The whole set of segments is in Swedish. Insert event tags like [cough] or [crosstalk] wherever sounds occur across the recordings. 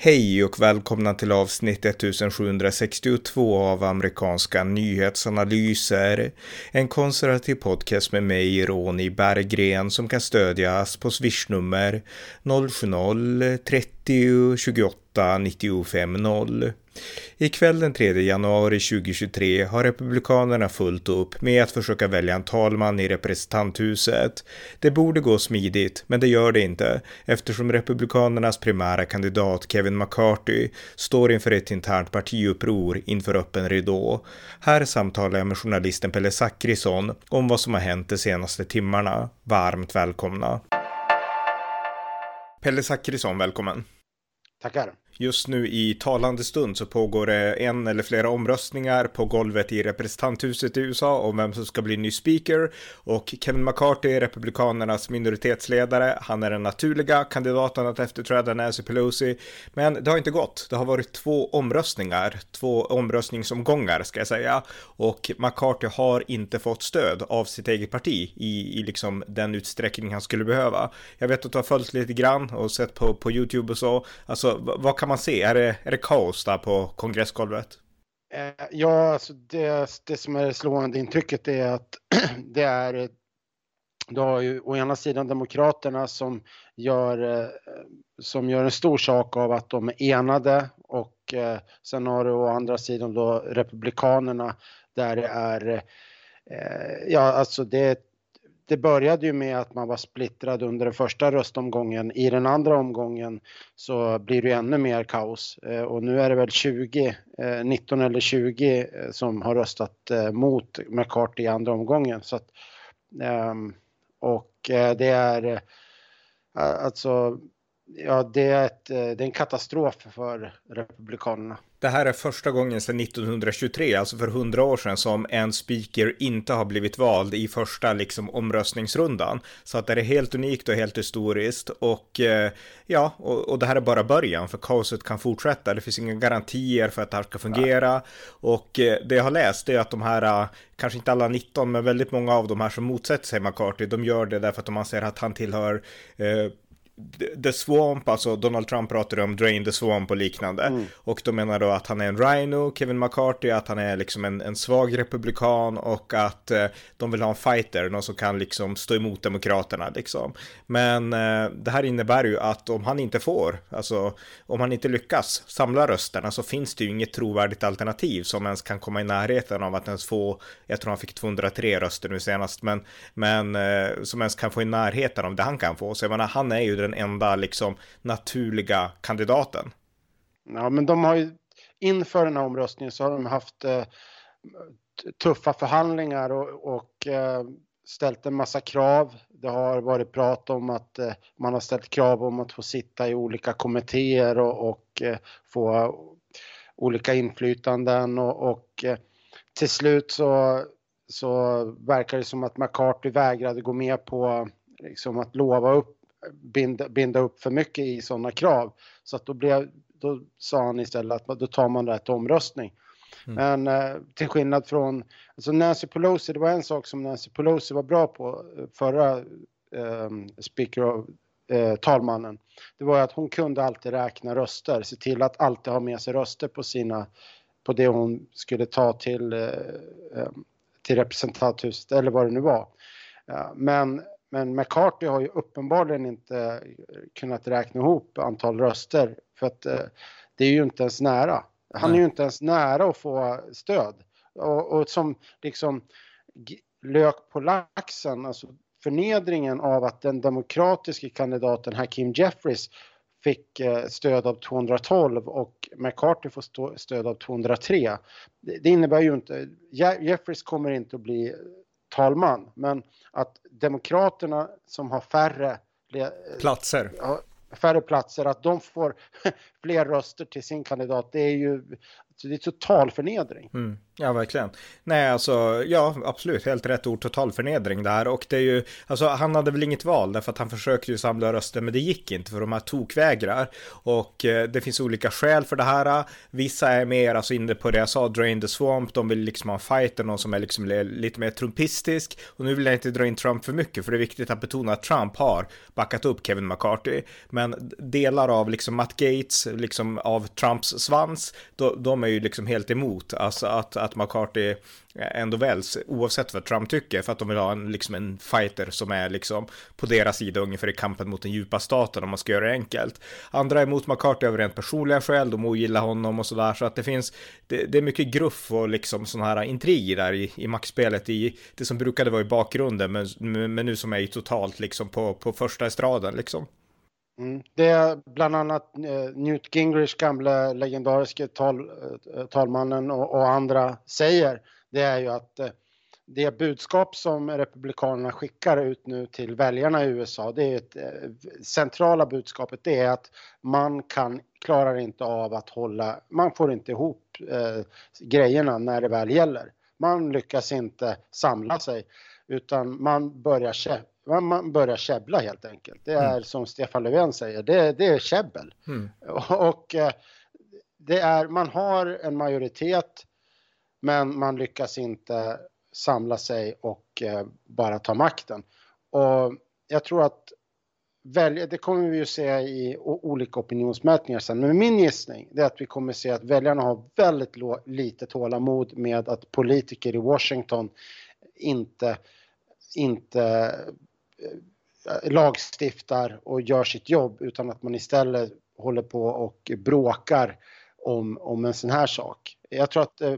Hej och välkomna till avsnitt 1762 av amerikanska nyhetsanalyser. En konservativ podcast med mig, Ronny Berggren, som kan stödjas på swishnummer 070-30 28 95 0. Ikväll den 3 januari 2023 har Republikanerna fullt upp med att försöka välja en talman i representanthuset. Det borde gå smidigt, men det gör det inte eftersom Republikanernas primära kandidat Kevin McCarthy står inför ett internt partiuppror inför öppen ridå. Här samtalar jag med journalisten Pelle Zackrisson om vad som har hänt de senaste timmarna. Varmt välkomna! Pelle Zackrisson, välkommen! Tackar! Just nu i talande stund så pågår det en eller flera omröstningar på golvet i representanthuset i USA om vem som ska bli ny speaker och Kevin McCarthy, republikanernas minoritetsledare, han är den naturliga kandidaten att efterträda Nancy Pelosi. Men det har inte gått. Det har varit två omröstningar, två omröstningsomgångar ska jag säga och McCarthy har inte fått stöd av sitt eget parti i, i liksom den utsträckning han skulle behöva. Jag vet att du har följt lite grann och sett på, på YouTube och så. Alltså, vad kan kan man se? Är det, är det kaos där på kongressgolvet? Eh, ja, alltså det, det som är det slående intrycket är att [clears throat] det är du har ju å ena sidan Demokraterna som gör, eh, som gör en stor sak av att de är enade och eh, sen har du å andra sidan då Republikanerna där det är, eh, ja alltså det är det började ju med att man var splittrad under den första röstomgången. I den andra omgången så blir det ännu mer kaos eh, och nu är det väl 20, 19 eh, eller 20 eh, som har röstat mot McCarthy i andra omgången. Så att, ehm, och det är alltså, ja det är, ett, eh, det är en katastrof för Republikanerna. Det här är första gången sedan 1923, alltså för hundra år sedan, som en speaker inte har blivit vald i första liksom omröstningsrundan. Så att det är helt unikt och helt historiskt och eh, ja, och, och, det här är bara början för kaoset kan fortsätta. Det finns inga garantier för att det här ska fungera och eh, det jag har läst är att de här, eh, kanske inte alla 19, men väldigt många av de här som motsätter sig McCarthy, de gör det därför att de anser att han tillhör eh, The Swamp, alltså Donald Trump pratade om Drain the Swamp och liknande. Mm. Och de menar då att han är en rhino, Kevin McCarthy, att han är liksom en, en svag republikan och att eh, de vill ha en fighter, någon som kan liksom stå emot demokraterna liksom. Men eh, det här innebär ju att om han inte får, alltså om han inte lyckas samla rösterna så finns det ju inget trovärdigt alternativ som ens kan komma i närheten av att ens få, jag tror han fick 203 röster nu senast, men, men eh, som ens kan få i närheten av det han kan få. Så jag menar, han är ju den den enda liksom naturliga kandidaten. Ja, men de har ju inför den här omröstningen så har de haft eh, tuffa förhandlingar och, och eh, ställt en massa krav. Det har varit prat om att eh, man har ställt krav om att få sitta i olika kommittéer och, och eh, få olika inflytanden och, och eh, till slut så, så verkar det som att McCarthy vägrade gå med på liksom, att lova upp binda, binda upp för mycket i sådana krav. Så att då, blev, då sa han istället att då tar man till omröstning. Mm. Men eh, till skillnad från, alltså Nancy Pelosi, det var en sak som Nancy Pelosi var bra på eh, förra eh, speaker of, eh, talmannen. Det var att hon kunde alltid räkna röster, se till att alltid ha med sig röster på sina, på det hon skulle ta till, eh, eh till representanthuset eller vad det nu var. Men men McCarthy har ju uppenbarligen inte kunnat räkna ihop antal röster för att eh, det är ju inte ens nära. Han Nej. är ju inte ens nära att få stöd. Och, och som liksom lök på laxen, alltså förnedringen av att den demokratiska kandidaten Hakeem Jeffries fick eh, stöd av 212 och McCarthy får stöd av 203. Det innebär ju inte, Jeffries kommer inte att bli talman, men att Demokraterna som har färre platser, färre platser, att de får [laughs] fler röster till sin kandidat, det är ju det är total förnedring. Mm. Ja, verkligen. Nej, alltså, ja, absolut, helt rätt ord, total förnedring där. Och det är ju, alltså, han hade väl inget val, därför att han försökte ju samla röster, men det gick inte, för de här tokvägrar. Och eh, det finns olika skäl för det här. Vissa är mer, alltså inne på det jag sa, drain the swamp, de vill liksom ha en fighter, någon som är liksom lite mer trumpistisk. Och nu vill jag inte dra in Trump för mycket, för det är viktigt att betona att Trump har backat upp Kevin McCarthy. Men delar av liksom Matt Gates, liksom av Trumps svans, då, de är ju liksom helt emot, alltså att, att McCarthy ändå väljs oavsett vad Trump tycker för att de vill ha en, liksom en fighter som är liksom på deras sida ungefär i kampen mot den djupa staten om man ska göra det enkelt. Andra är emot McCarthy av rent personliga skäl, de ogillar honom och sådär så att det finns, det, det är mycket gruff och liksom sådana här intriger där i, i maxspelet i det som brukade vara i bakgrunden men, men nu som är totalt liksom på, på första estraden liksom. Mm. Det är bland annat eh, Newt Gingrich, gamla legendariska tal, eh, talmannen och, och, andra säger, det är ju att eh, det budskap som Republikanerna skickar ut nu till väljarna i USA, det är ett centrala budskapet, det är att man kan, klarar inte av att hålla, man får inte ihop eh, grejerna när det väl gäller. Man lyckas inte samla sig utan man börjar man börjar käbbla helt enkelt. Det är mm. som Stefan Löfven säger, det, det är käbbel. Mm. [laughs] Och eh, det är, man har en majoritet men man lyckas inte samla sig och eh, bara ta makten. Och jag tror att välja, det kommer vi ju se i olika opinionsmätningar sen, men min gissning är att vi kommer se att väljarna har väldigt lite tålamod med att politiker i Washington inte, inte lagstiftar och gör sitt jobb utan att man istället håller på och bråkar om, om en sån här sak. Jag tror att eh,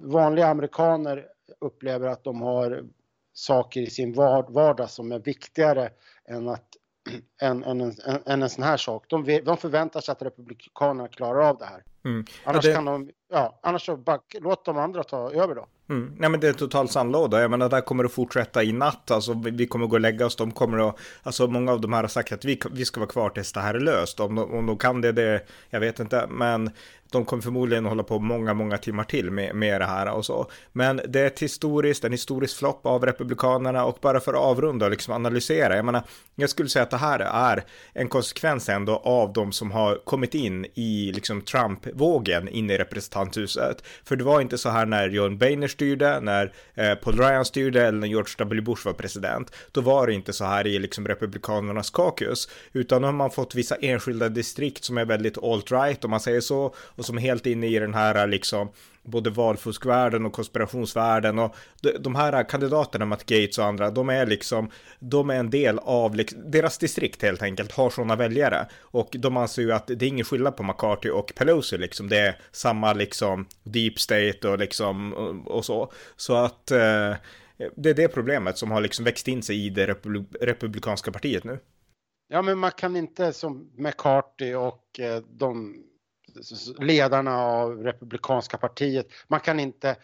vanliga amerikaner upplever att de har saker i sin vardag som är viktigare än, att, [clears throat] än, än, en, än en sån här sak. De, de förväntar sig att republikanerna klarar av det här. Mm. Annars, ja, det... kan de, ja, annars så back, låt de andra ta över då. Mm. Nej men det är total sandlåda. Jag menar, det här kommer att fortsätta i natt. Alltså vi kommer att gå och lägga oss. De kommer att, alltså många av de här har sagt att vi, vi ska vara kvar tills det här är löst. Om de, om de kan det, det, jag vet inte. Men de kommer förmodligen hålla på många, många timmar till med, med det här och så. Men det är ett historiskt, en historisk flopp av Republikanerna och bara för att avrunda och liksom analysera. Jag menar, jag skulle säga att det här är en konsekvens ändå av de som har kommit in i liksom Trump-vågen in i representanthuset. För det var inte så här när John Boehner styrde, när eh, Paul Ryan styrde eller när George W. Bush var president. Då var det inte så här i liksom Republikanernas caucus, utan då har man fått vissa enskilda distrikt som är väldigt alt-right om man säger så och som är helt inne i den här liksom både valfuskvärlden och konspirationsvärlden och de här kandidaterna, Matt Gates och andra, de är liksom, de är en del av, deras distrikt helt enkelt har sådana väljare och de anser ju att det är ingen skillnad på McCarthy och Pelosi liksom, det är samma liksom deep state och liksom och, så, så att eh, det är det problemet som har liksom växt in sig i det republikanska partiet nu. Ja, men man kan inte som McCarthy och eh, de ledarna av republikanska partiet. Man kan inte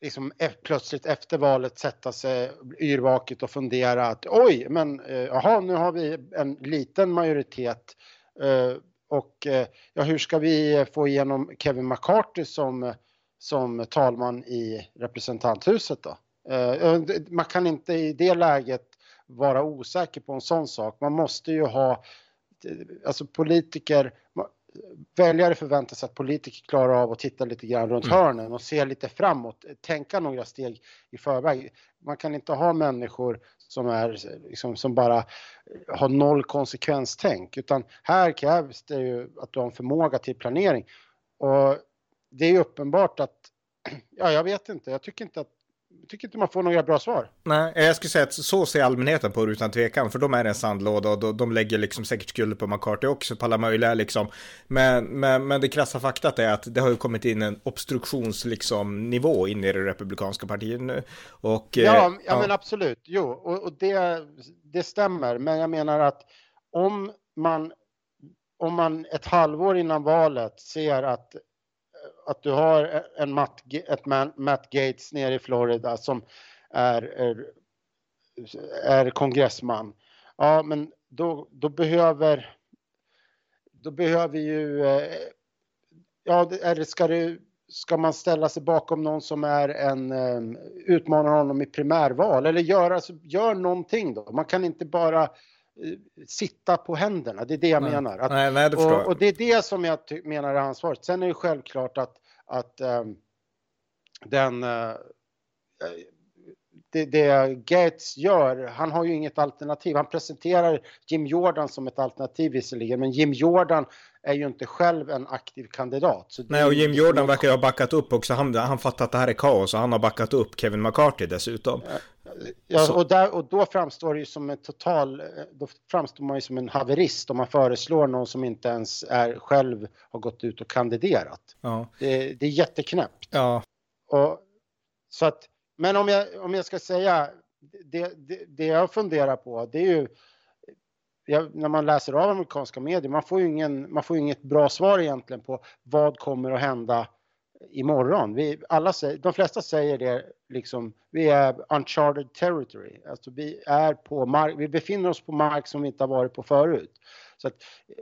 liksom e- plötsligt efter valet sätta sig yrvaket och fundera att oj, men eh, jaha, nu har vi en liten majoritet eh, och eh, ja, hur ska vi få igenom Kevin McCarthy som, som talman i representanthuset då? Eh, man kan inte i det läget vara osäker på en sån sak. Man måste ju ha, eh, alltså politiker, väljare förväntar sig att politiker klarar av att titta lite grann runt mm. hörnen och se lite framåt, tänka några steg i förväg. Man kan inte ha människor som, är, liksom, som bara har noll konsekvenstänk, utan här krävs det ju att du har en förmåga till planering. Och det är ju uppenbart att, [clears throat] ja, jag vet inte, jag tycker inte att tycker inte man får några bra svar. Nej, jag skulle säga att så ser allmänheten på det utan tvekan, för de är en sandlåda och de lägger liksom säkert skulder på McCarthy också, på alla möjliga liksom. Men, men, men det krassa faktat är att det har ju kommit in en obstruktions liksom, nivå in i det republikanska partiet nu. Och, ja, eh, ja, ja, men absolut, jo, och, och det, det stämmer, men jag menar att om man om man ett halvår innan valet ser att att du har en Matt, ett Matt Gates nere i Florida som är, är, är kongressman. Ja, men då, då behöver då behöver ju eh, ja, eller ska du ska man ställa sig bakom någon som är en eh, utmanar honom i primärval eller gör, alltså, gör någonting då. Man kan inte bara sitta på händerna. Det är det jag nej. menar. Att, nej, nej, och, och, det är det som jag menar är ansvaret. Sen är det självklart att, att um, den uh, det, det Gates gör, han har ju inget alternativ. Han presenterar Jim Jordan som ett alternativ visserligen, men Jim Jordan är ju inte själv en aktiv kandidat. Nej, och Jim Jordan verkar ju ha backat upp också. Han, han fattar att det här är kaos och han har backat upp Kevin McCarthy dessutom. Ja, och, där, och då framstår det ju som en total, då framstår man ju som en haverist om man föreslår någon som inte ens är själv har gått ut och kandiderat. Ja. Det, det är jätteknäppt. Ja. Och, så att, men om jag, om jag ska säga, det, det, det jag funderar på, det är ju jag, när man läser av amerikanska medier, man får ju ingen, man får inget bra svar egentligen på vad kommer att hända imorgon. Vi, alla säger, de flesta säger det liksom, vi är uncharted territory. Alltså vi är på mark, vi befinner oss på mark som vi inte har varit på förut. Så att,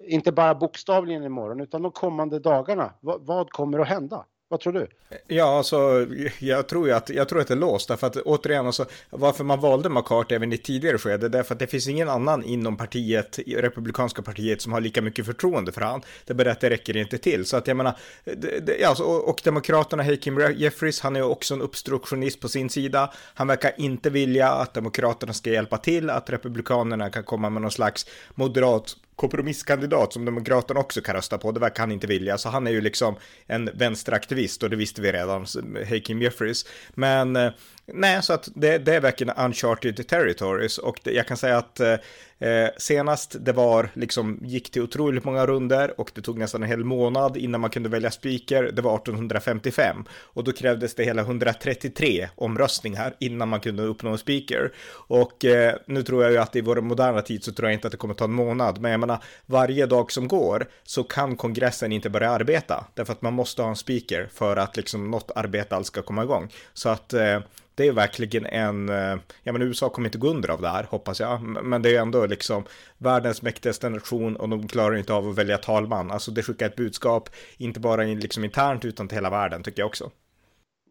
inte bara bokstavligen imorgon, utan de kommande dagarna. vad, vad kommer att hända? Vad tror du? Ja, alltså, jag tror ju att, jag tror att det är låst, därför att återigen, alltså, varför man valde McCarthy även i tidigare skede, därför att det finns ingen annan inom partiet, republikanska partiet, som har lika mycket förtroende för han. Det bara att det räcker inte till, så att jag menar, det, det, alltså, och, och demokraterna, Hakeem Jeffries, han är ju också en obstruktionist på sin sida. Han verkar inte vilja att demokraterna ska hjälpa till, att republikanerna kan komma med någon slags moderat kompromisskandidat som Demokraterna också kan rösta på. Det verkar han inte vilja, så han är ju liksom en vänsteraktivist och det visste vi redan, Hakeem Jeffries. Men eh, nej, så att det, det är verkligen uncharted territories och det, jag kan säga att eh, eh senast det var liksom gick till otroligt många runder och det tog nästan en hel månad innan man kunde välja speaker. Det var 1855 och då krävdes det hela 133 omröstningar innan man kunde uppnå en speaker. Och eh, nu tror jag ju att i vår moderna tid så tror jag inte att det kommer ta en månad, men jag menar varje dag som går så kan kongressen inte börja arbeta därför att man måste ha en speaker för att liksom något arbete alls ska komma igång. Så att eh, det är verkligen en, eh, ja men USA kommer inte gå under av det här, hoppas jag, men det är ändå liksom världens mäktigaste nation och de klarar inte av att välja talman. Alltså det skickar ett budskap, inte bara liksom internt utan till hela världen tycker jag också.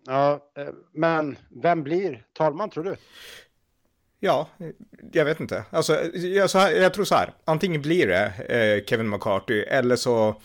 Ja, eh, men vem blir talman tror du? Ja, jag vet inte. Alltså, jag, här, jag tror så här, antingen blir det eh, Kevin McCarthy eller så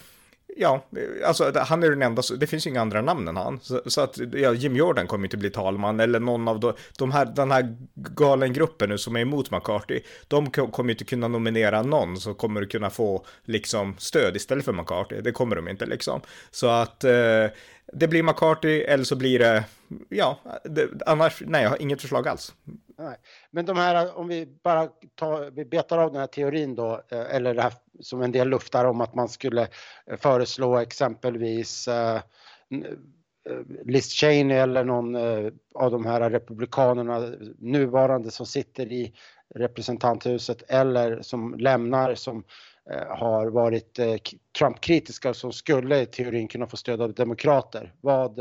Ja, alltså han är den enda, det finns ju inga andra namn än han. Så, så att ja, Jim Jordan kommer inte bli talman eller någon av de, de här, den här galengruppen nu som är emot McCarthy. De kommer ju inte kunna nominera någon som kommer kunna få liksom stöd istället för McCarthy. Det kommer de inte liksom. Så att eh, det blir McCarthy eller så blir det, ja, det, annars, nej, jag har inget förslag alls. Nej. Men de här, om vi bara tar, vi betar av den här teorin då, eh, eller det här som en del luftar om att man skulle eh, föreslå exempelvis eh, eh, Liz Cheney eller någon av de här republikanerna, nuvarande som sitter i representanthuset eller som lämnar som har varit Trump-kritiska och som skulle i teorin kunna få stöd av demokrater. Vad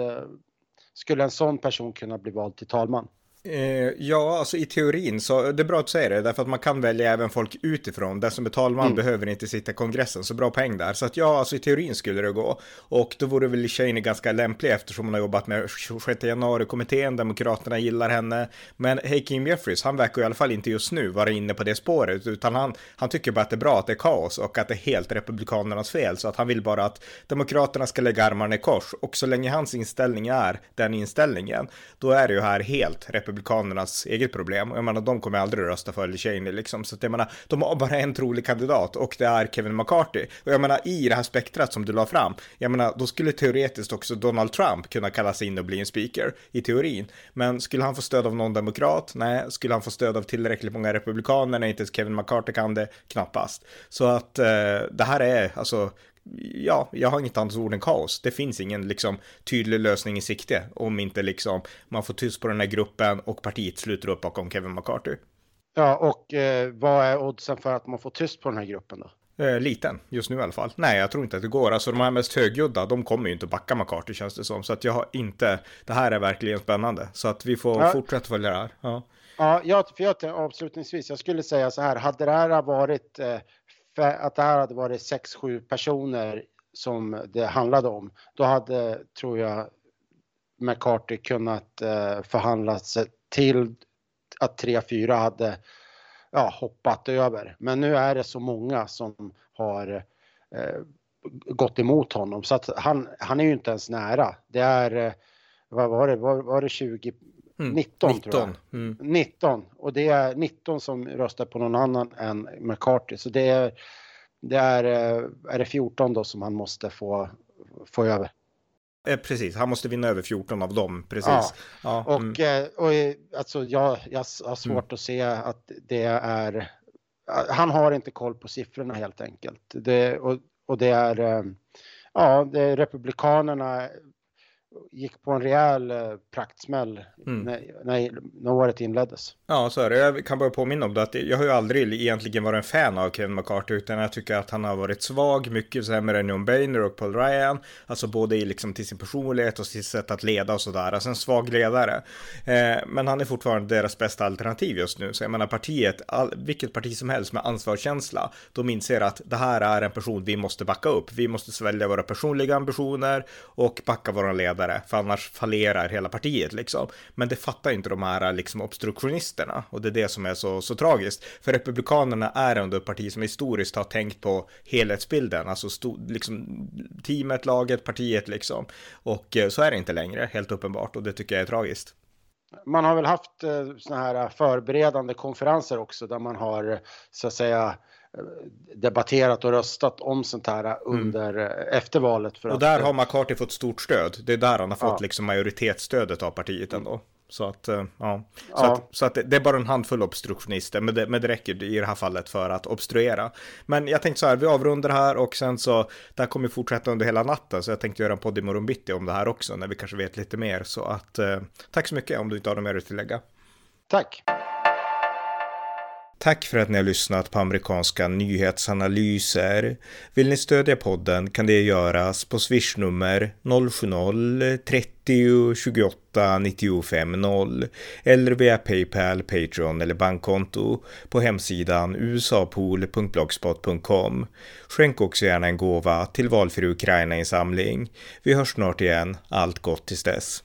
skulle en sån person kunna bli vald till talman? Eh, ja, alltså i teorin så det är bra att säga det, därför att man kan välja även folk utifrån. Den som är talman mm. behöver inte sitta i kongressen, så bra poäng där. Så att ja, alltså i teorin skulle det gå. Och då vore väl Cheney ganska lämplig eftersom hon har jobbat med 26 januari-kommittén, Demokraterna gillar henne. Men Hakeem Jeffries, han verkar i alla fall inte just nu vara inne på det spåret, utan han, han tycker bara att det är bra att det är kaos och att det är helt Republikanernas fel. Så att han vill bara att Demokraterna ska lägga armarna i kors. Och så länge hans inställning är den inställningen, då är det ju här helt Republikanernas republikanernas eget problem. Jag menar, de kommer aldrig rösta för Cheney liksom. Så att jag menar, de har bara en trolig kandidat och det är Kevin McCarthy. Och jag menar, i det här spektrat som du la fram, jag menar, då skulle teoretiskt också Donald Trump kunna kalla sig in och bli en speaker i teorin. Men skulle han få stöd av någon demokrat? Nej. Skulle han få stöd av tillräckligt många republikaner när inte ens Kevin McCarthy kan det? Knappast. Så att eh, det här är alltså ja, jag har inget annat ord än kaos. Det finns ingen liksom tydlig lösning i sikte om inte liksom man får tyst på den här gruppen och partiet sluter upp bakom Kevin McCarthy. Ja, och eh, vad är oddsen för att man får tyst på den här gruppen då? Eh, liten, just nu i alla fall. Nej, jag tror inte att det går. Alltså de här mest högljudda, de kommer ju inte backa McCarthy känns det som. Så att jag har inte, det här är verkligen spännande. Så att vi får ja. fortsätta följa det här. Ja. Ja, jag, för jag, avslutningsvis, jag skulle säga så här, hade det här varit eh, att det här hade varit sex, sju personer som det handlade om, då hade, tror jag, McCarthy kunnat eh, förhandla sig till att 3-4 hade ja, hoppat över. Men nu är det så många som har eh, gått emot honom så att han, han är ju inte ens nära. Det är, eh, vad var det, var, var det 20? Mm, 19, 19 tror jag. Mm. 19 och det är 19 som röstar på någon annan än McCarthy. Så det är, det är, eh, är det 14 då som han måste få, få över. Eh, precis, han måste vinna över 14 av dem, precis. Ja. ja och, mm. och, och alltså, jag, jag har svårt mm. att se att det är... Han har inte koll på siffrorna helt enkelt. Det, och, och det är... Ja, det är Republikanerna gick på en rejäl eh, praktsmäll mm. när, när, när året inleddes. Ja, så är det. Jag kan bara påminna om det att jag har ju aldrig egentligen varit en fan av Kevin McCarthy, utan jag tycker att han har varit svag, mycket sämre än John Boehner och Paul Ryan, alltså både i liksom till sin personlighet och sitt sätt att leda och sådär, alltså en svag ledare. Eh, men han är fortfarande deras bästa alternativ just nu, så jag menar partiet, all, vilket parti som helst med ansvarskänsla, de inser att det här är en person vi måste backa upp, vi måste svälja våra personliga ambitioner och backa våra ledare ledare, för annars fallerar hela partiet liksom. Men det fattar inte de här liksom obstruktionisterna och det är det som är så, så tragiskt. För Republikanerna är ändå ett parti som historiskt har tänkt på helhetsbilden, alltså liksom teamet, laget, partiet liksom. Och eh, så är det inte längre, helt uppenbart, och det tycker jag är tragiskt. Man har väl haft eh, sådana här förberedande konferenser också där man har så att säga debatterat och röstat om sånt här mm. under mm. efter valet. För och där att, har McCarthy fått stort stöd. Det är där han har fått ja. liksom majoritetsstödet av partiet ändå. Så att, eh, ja. Så, ja. Att, så att det är bara en handfull obstruktionister, men det, men det räcker i det här fallet för att obstruera. Men jag tänkte så här, vi avrundar här och sen så, det här kommer fortsätta under hela natten, så jag tänkte göra en podd imorgon bitti om det här också, när vi kanske vet lite mer. Så att, eh, tack så mycket om du inte har något mer att tillägga. Tack. Tack för att ni har lyssnat på amerikanska nyhetsanalyser. Vill ni stödja podden kan det göras på swishnummer 070-30 28 95 0 eller via Paypal, Patreon eller bankkonto på hemsidan usapool.blogspot.com. Skänk också gärna en gåva till valfri Ukraina-insamling. Vi hörs snart igen. Allt gott tills dess.